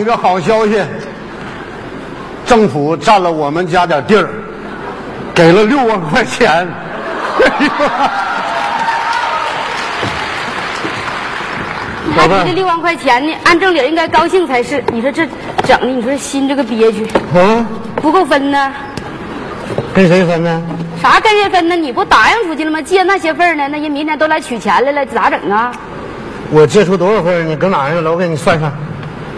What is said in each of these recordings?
你个好消息，政府占了我们家点地儿，给了六万块钱。你还给这六万块钱呢？按正理应该高兴才是。你说这整的，你说心这个憋屈，啊，不够分呢？跟谁分呢？啥跟谁分呢？你不答应出去了吗？借那些份儿呢？那人明天都来取钱来了，咋整啊？我借出多少份儿？你搁哪儿呢？我给你算算，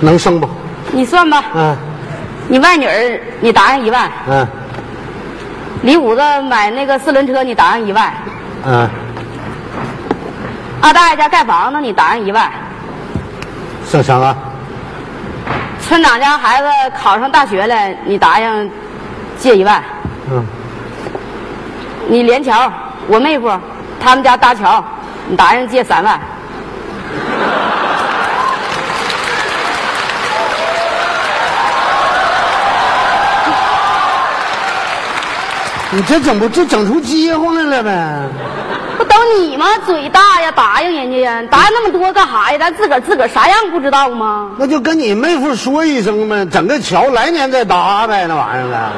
能剩不？你算吧。嗯。你外女儿，你答应一万；嗯。李五子买那个四轮车，你答应一万；嗯，二大爷家盖房子，你答应一万；剩啥了？村长家孩子考上大学了，你答应借一万；嗯，你连桥，我妹夫他们家搭桥，你答应借三万。你这整不这整出饥荒来了呗？不都你吗？嘴大呀，答应人家呀，答应那么多干啥呀？咱自个儿自个儿啥样不知道吗？那就跟你妹夫说一声呗，整个桥来年再搭呗，那玩意儿了，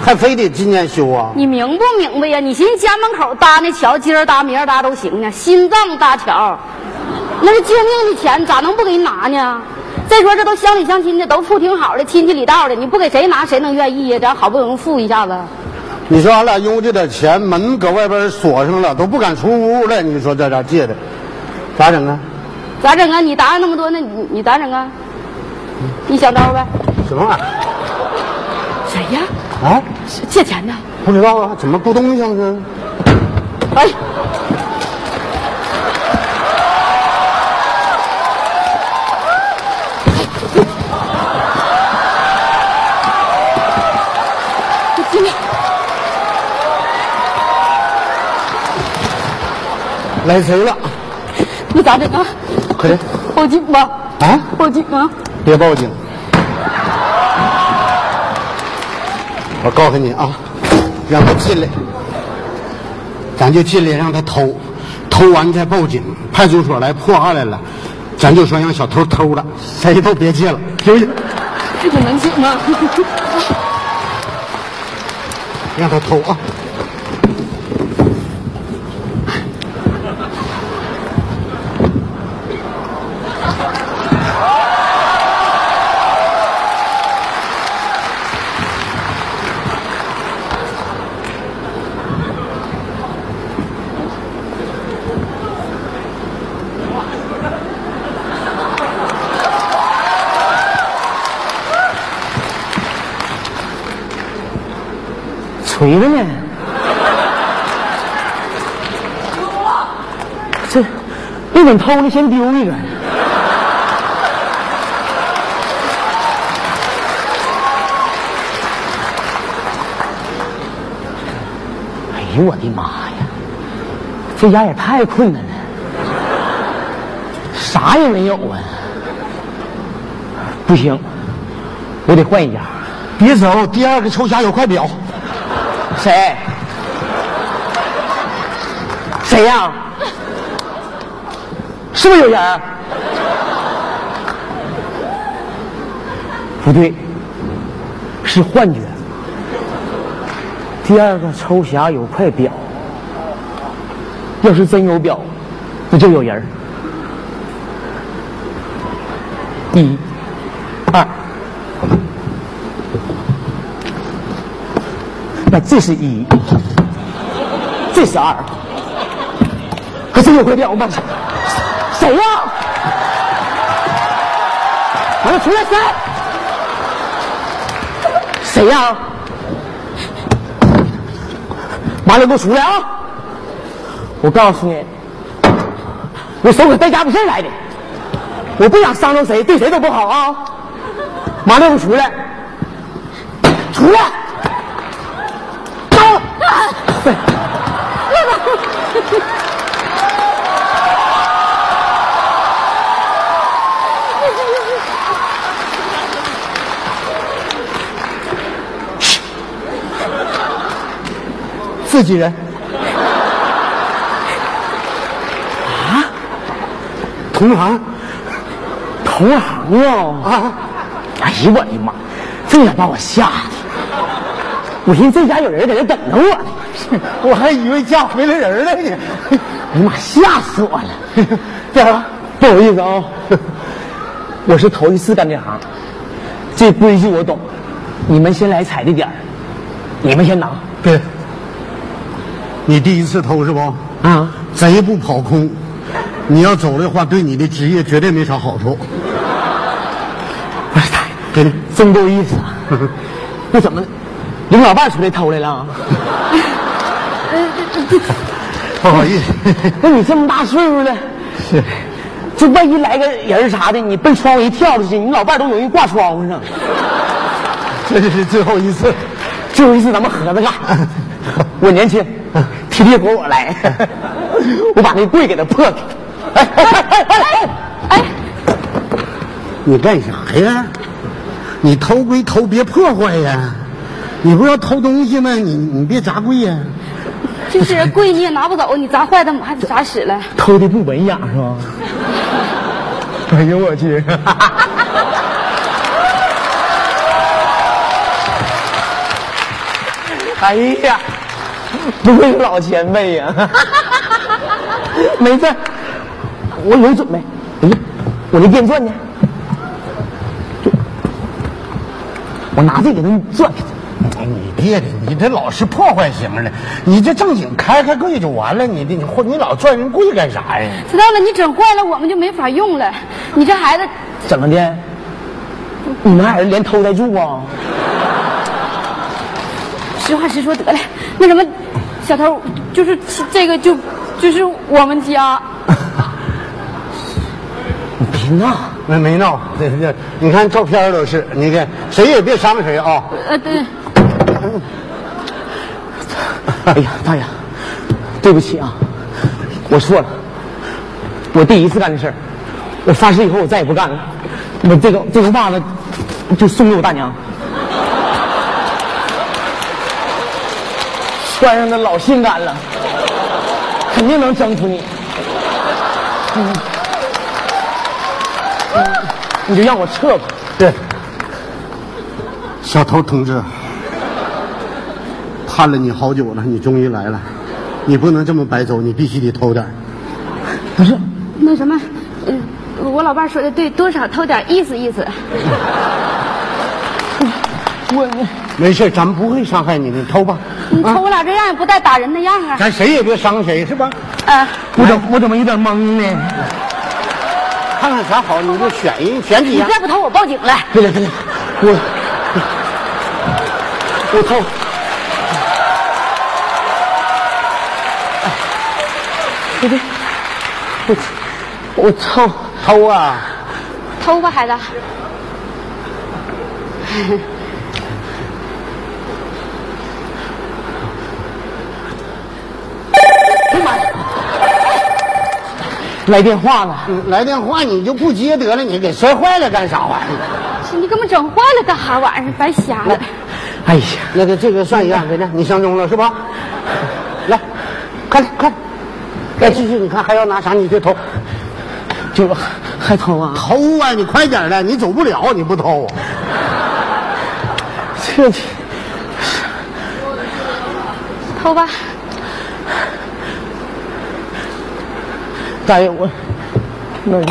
还非得今年修啊？你明不明白呀？你寻思家门口搭那桥，今儿搭明儿搭都行呢。心脏搭桥，那是救命的钱，咋能不给你拿呢？再说这都乡里乡亲的，都处挺好的，亲戚里道的，你不给谁拿，谁能愿意呀？咱好不容易富一下子，你说俺俩因为这点钱，门搁外边锁上了，都不敢出屋了。你说在这儿借的，咋整啊？咋整啊？你答应那么多，那你你咋整啊？你想招呗？什么玩意谁呀？啊？借钱呢？不知道啊？怎么咕咚一下子？哎，你进来，来贼了？你咋整啊？快点！报警吧！啊！报警啊！别报警！我告诉你啊，让他进来，咱就进来让他偷，偷完再报警。派出所来破案来了，咱就说让小偷偷了，谁都别进了，行不行？这可能行吗？让他偷啊！锤子呢？这那等偷的先丢一个。哎呦我的妈呀！这家也太困难了，啥也没有啊！不行，我得换一家。别走，第二个抽匣有块表，谁？谁呀？是不是有人？不对，是幻觉。第二个抽匣有块表，要是真有表，那就有人儿？一、二，那这是一，这是二，可是有块表吗？谁呀、完了，出来三，谁呀、完了，给我出来啊！我告诉你，我手可带家伙事来的，我不想伤着谁，对谁都不好啊！马上给我出来，出来！走！对，自己人啊。同行同行啊！啊，哎呀我的妈，这下把我吓的！我寻思这家有人在这等着我呢，我还以为家回来人了呢。哎呀妈，吓死我了！不好意思啊，我是头一次干这行，这规矩我懂。你们先来踩的点儿，你们先拿对，你第一次偷是不？啊！贼不跑空，你要走的话，对你的职业绝对没啥好处。不是，真的，真够意思啊！那怎么，领老伴出来偷来了？不好意思，那你这么大岁数了，是这万一来个人啥的，你奔窗户一跳出去，你老伴都容易挂窗户上。这就是最后一次。最后一次咱们合着干，我年轻，体力活我来，我把那柜给他破开。哎哎哎哎哎！哎，你干啥呀？你偷归偷，别破坏呀！你不是要偷东西吗？你你别砸柜呀！就是贵你也拿不走，你砸坏的还得咋使了？偷的不文雅是吧？哎呦我去！哎呀，不愧是老前辈呀！没事，我有准备。哎呀，我那电钻呢？我拿这个给它转你别的，你这老是破坏型的，你这正经开开柜就完了。你这你或你老拽人柜干啥呀？知道了，你整坏了我们就没法用了。你这孩子，怎么的？你们俩人连偷带住啊？实话实说得了。那什么，小偷就是这个就就是我们家。你别闹！没没闹，这这，你看照片都是，你看谁也别伤谁啊！呃，对，哎呀，大爷，对不起啊，我错了，我第一次干这事儿，我发誓以后我再也不干了。我这个这个袜子就送给我大娘，穿上的老性感了，肯定能征服你。你就让我撤吧。对，小偷同志，盼了你好久了，你终于来了，你不能这么白走，你必须得偷点儿不是，那什么，嗯、我老伴说的对，多少偷点意思意思。我没事，咱们不会伤害你的，你偷吧。你瞅我俩这样也不带打人的样啊。咱谁也别伤谁，是吧？啊，我怎我怎么有点懵呢？看看啥好，你就选一选几样。你再不偷我报警了。别来别来，我我偷。对对，我我偷偷啊！偷吧，孩子。来电话了，嗯来电话你就不接得了，你给摔坏了干啥玩意儿？你给我们整坏了干啥玩意儿？白瞎了。哎呀，那个这个算一样，给这你相中了是吧？来，看看，再继续，你看还要拿啥你就偷。就还偷啊？偷啊！你快点的，你走不了，你不偷。这偷吧。大爷我那个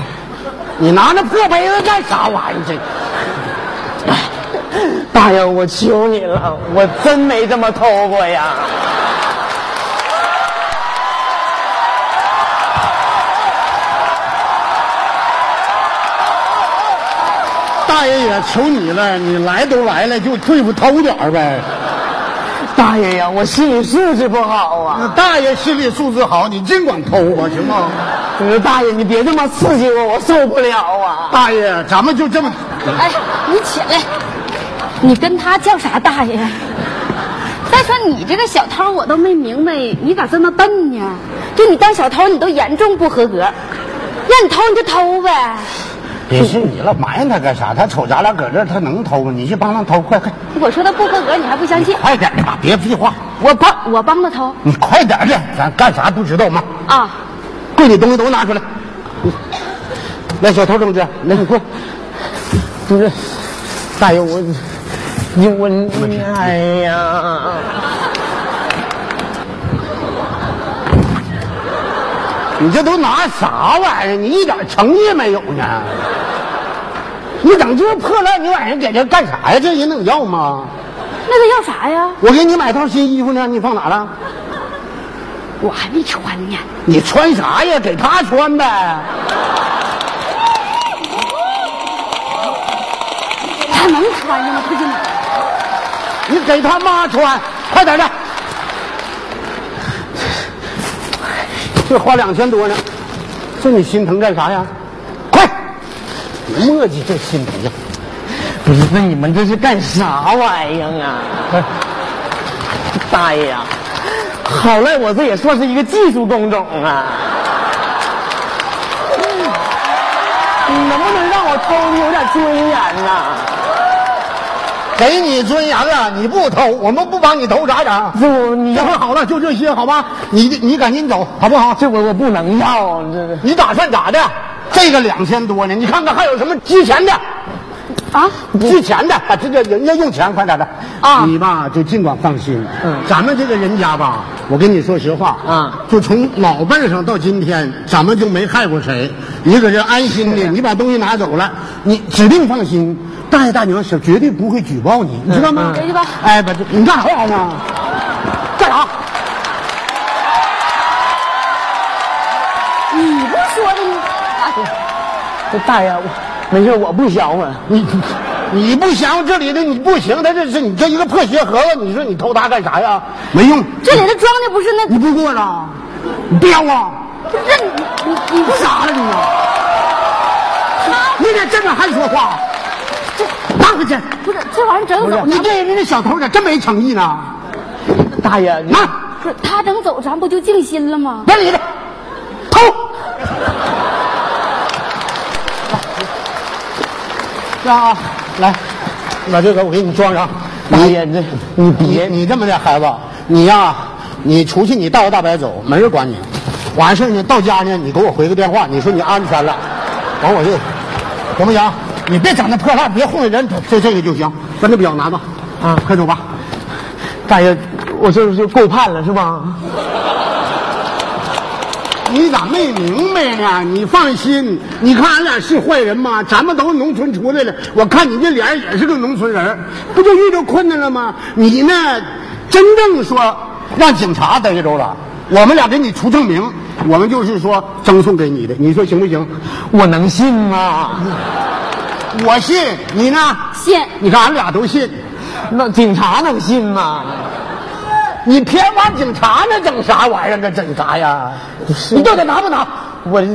你拿那破杯子干啥玩意儿？这大爷，我求你了，我真没这么偷过呀。大爷也求你了，你来都来了，就退不偷点儿呗。大爷呀，我心理素质不好啊。那大爷心理素质好，你尽管偷吧，行吗？我说大爷，你别这么刺激我，我受不了啊。大爷，咱们就这么，哎，你起来，你跟他叫啥大爷？再说你这个小偷，我都没明白，你咋这么笨呢？就你当小偷，你都严重不合格。让你偷你就偷呗。别是你了，埋怨他干啥？他瞅咱俩搁这，他能偷吗？你去帮他偷，快快，我说他不合格，你还不相信？快点的吧，别废话。我帮我帮他偷你快点的，咱干啥不知道吗？啊！柜里东西都拿出来。来，小偷同志，来，你过来。不是，大爷我，你我哎呀，你这都拿啥玩意儿？你一点诚意没有呢？你整这破烂，你晚上给这干啥呀？这人能要吗？那他要啥呀？我给你买套新衣服呢，你放哪了？我还没穿呢。你穿啥呀？给他穿呗。他能穿上吗？他就能。你给他妈穿，快点的。这花两千多呢，这你心疼干啥呀？快，磨叽这心疼呀！不是，那你们这是干啥玩意儿啊？大爷呀、好赖我这也算是一个技术工种啊。你能不能让我偷你有点尊严呐、给你尊严了，你不偷，我们不帮你偷咋整？这我你要这会好了，就这些，好吧？你你赶紧走，好不好？这我我不能要，这个你打算咋的？这个两千多呢，你看看还有什么值钱的？啊，值钱的，啊，这个人家用钱，快点的啊你吧就尽管放心，嗯咱们这个人家吧，我跟你说实话，啊就从老辈儿上到今天，咱们就没害过谁。你搁这安心的，你把东西拿走了，你指定放心，大爷大娘是绝对不会举报你，你知道吗？回去吧。哎，把这，你干啥玩意儿呢？这大爷我没事，我不小嘛。你你不嫌乎这里的你不行，他这是你这一个破鞋盒子，你说你偷它干啥呀？没用，这里头装的不是那，你不过了，你彪啊！不是你你你不傻了你啊！你咋这么还说话？这拿回去！不是这玩意儿整走，你对人家小偷咋这没诚意呢？大爷，你拿，不是他整走，咱不就静心了吗？别理他，偷！来啊，来，把这个我给你装上。大爷这你你别你这么的孩子，你呀，你出去你大摇大摆走，没人管你。完事儿呢，到家呢，你给我回个电话，你说你安全了，完我就，行不行？你别整那破烂，别哄人，这这个就行。把那表拿吧，啊，快走吧。大爷，我这就够判了是吧？你咋没明白呢？你放心，你看俺俩是坏人吗？咱们都是农村出来的，我看你这脸也是个农村人，不就遇到困难了吗？你呢，真正说让警察逮着了，我们俩给你出证明，我们就是说赠送给你的，你说行不行？我能信吗？我信，你呢？信你看俺俩都信，那警察能信吗？你偏往警察那整啥玩意儿？那整啥呀？你到底拿不拿？我这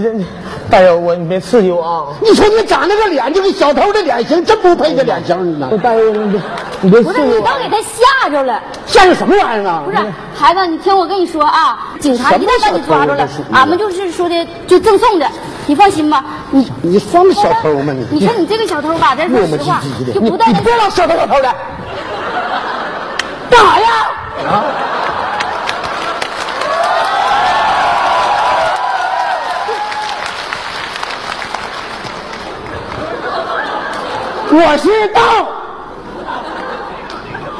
大爷，我你别刺激我啊！你说你长那个脸，就跟小偷的脸型，真不配这脸型呢。大爷，你别你别不是你都给他吓着了。吓着什么玩意儿啊？不是，孩子，你听我跟你说啊，警察一旦把你抓住了俺们就是说的就赠送的，你放心吧。你你算小偷吗你？你说你这个小偷吧，咱说实话磨磨唧唧，的就不带那你别老小偷小偷的，干啥呀？啊！我是盗，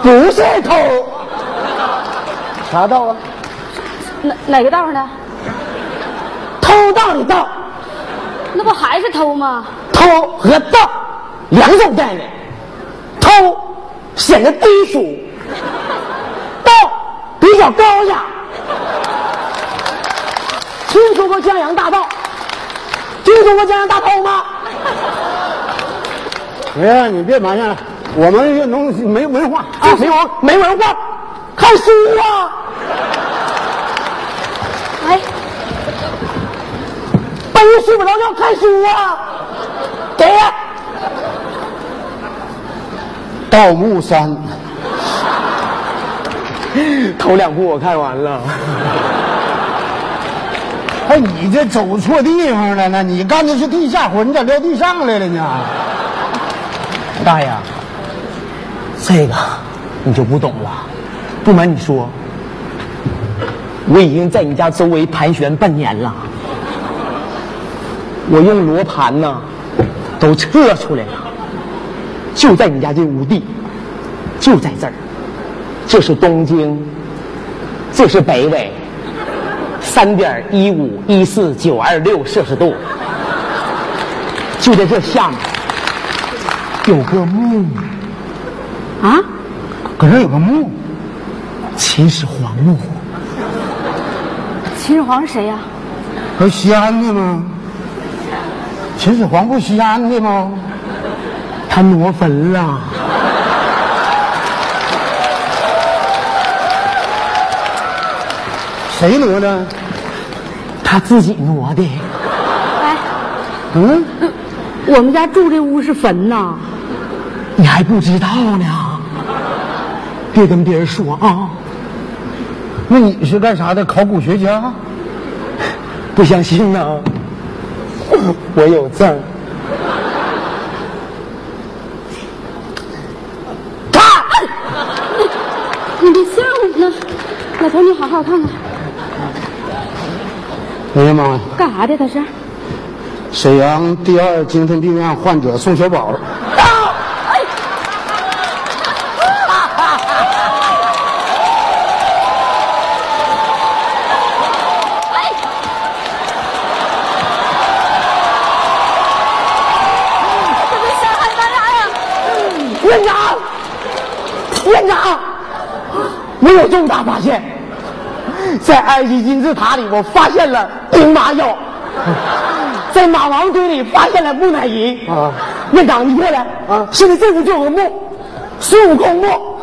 不是偷。啥盗啊？哪哪个道呢？偷盗的盗，那不还是偷吗？偷和盗两种概念。偷显得低俗，盗比较高雅。听说过江洋大盗？听说过江洋大偷吗？哎呀，你别埋怨了，我们这农没文化啊，没文没文化，看书啊！哎，半夜睡不着觉看书啊！给呀！《盗墓三》，头两部我看完了。哎，你这走错地方了呢！你干的是地下活，你咋撂地上来了呢？大爷，这个你就不懂了。不瞒你说，我已经在你家周围盘旋半年了。我用罗盘呢，都测出来了，就在你家这屋地，就在这儿。这是东经，这是北纬，三点一五一四九二六摄氏度。就在这下面有个墓，啊，搁这有个墓，秦始皇墓。秦始皇是谁呀、不是西安的吗？秦始皇不西安的吗？他挪坟了，谁挪的？他自己挪的。哎，嗯，我们家住这屋是坟呐。你还不知道呢？别跟别人说啊！那你是干啥的？考古学家？不相信呢？我有证儿。你别吓我呢，老头，你好好看看，哎呀妈呀！干啥的？他是？沈阳第二精神病院患者宋小宝，这别伤害咱俩呀！院长，院长，我有重大发现，在埃及金字塔里，我发现了兵马俑，在马王堆里发现了木乃伊。啊，院长，你过来啊现在这屋就有个墓，孙悟空墓。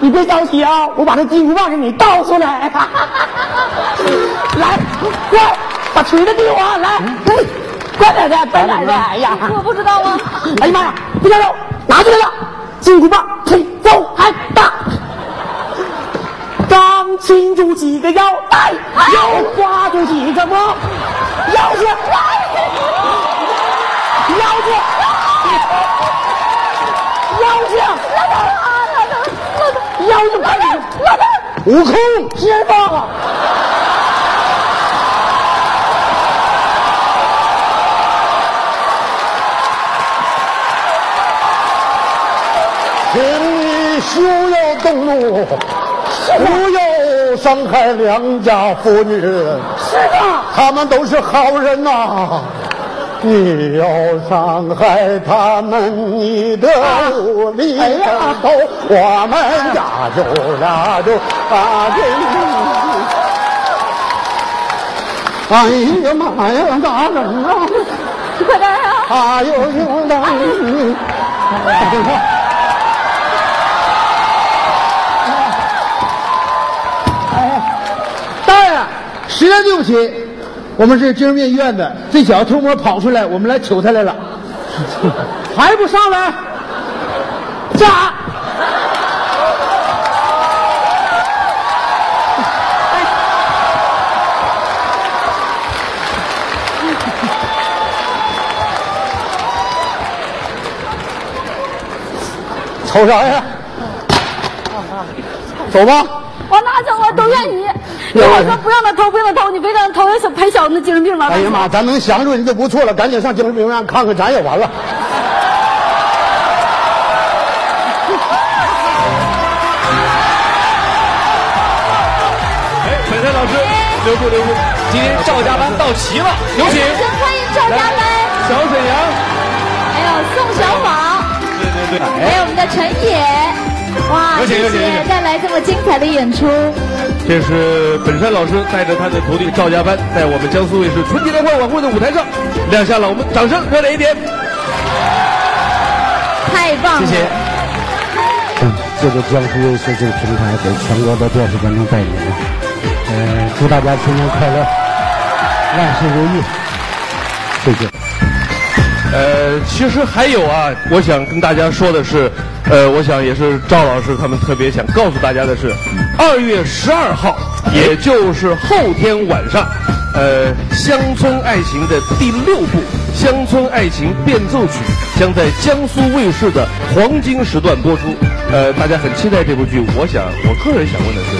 你别着急啊，我把那金箍棒给你倒出来。来，快把锤子给我，来，快点的，快点的，哎呀！我不知道啊。哎呀妈呀！不加油，拿出来了，金箍棒，擒住几个妖怪，又抓住几个魔，妖精，妖精，妖精，妖精，快点，悟空，师傅，请你休要动怒，不要伤害良家妇女，是的，他们都是好人呐、你要伤害他们，你的无理哎呀的头，我们呀就呀就啊给你。哎呀妈呀，咋整啊？快点啊！哎呦呦的！实在对不起，我们是精神病医院的，这小子偷摸跑出来，我们来求他来了，还不上来？咋？瞅啥呀？走吧。我哪走啊？都怨你！你我说不让他偷，不让他偷，你非让他偷，小赔小子那精神病了。哎呀妈，咱能降住人就不错了，赶紧上精神病院看看，咱也完了。哎，本山老师，留步留步，今天赵家班到齐了，有请真欢迎赵家班，小沈阳。还有宋小宝，对对对，还有我们的陈野。哇，有请有请带来这么精彩的演出。这是本山老师带着他的徒弟赵家班，在我们江苏卫视春节联欢晚会的舞台上亮相了，我们掌声热烈一点，太棒了！谢谢。嗯，这个江苏卫视这个平台给全国的电视观众拜年，呃，祝大家新年快乐，万事如意，谢谢。呃，其实还有啊，我想跟大家说的是，呃，我想也是赵老师他们特别想告诉大家的是，二月十二号，也就是后天晚上，呃，《乡村爱情》的第六部《乡村爱情变奏曲》将在江苏卫视的黄金时段播出。呃，大家很期待这部剧。我想，我个人想问的是，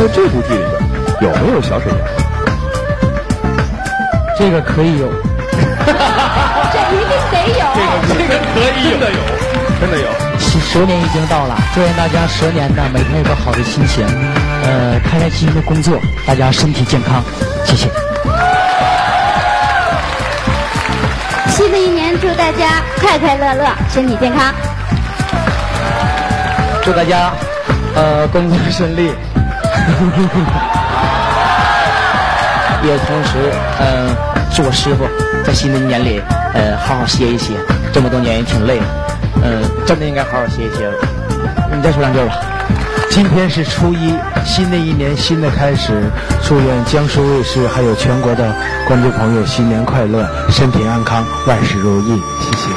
在这部剧里边有没有小沈阳？这个可以有。这一定得有。这个这个可以真的有，真的有。十蛇年已经到了，祝愿大家蛇年呢每天有个好的心情，呃，开开心心的工作，大家身体健康，谢谢。新的一年，祝大家快快乐乐，身体健康。祝大家呃工作顺利，也同时嗯、呃祝我师傅在新的一年里呃好好歇一歇，这么多年也挺累，嗯、真的应该好好歇一歇了。你再说两句吧。今天是初一，新的一年新的开始，祝愿江苏卫视还有全国的观众朋友新年快乐，身体安康，万事如意，谢谢。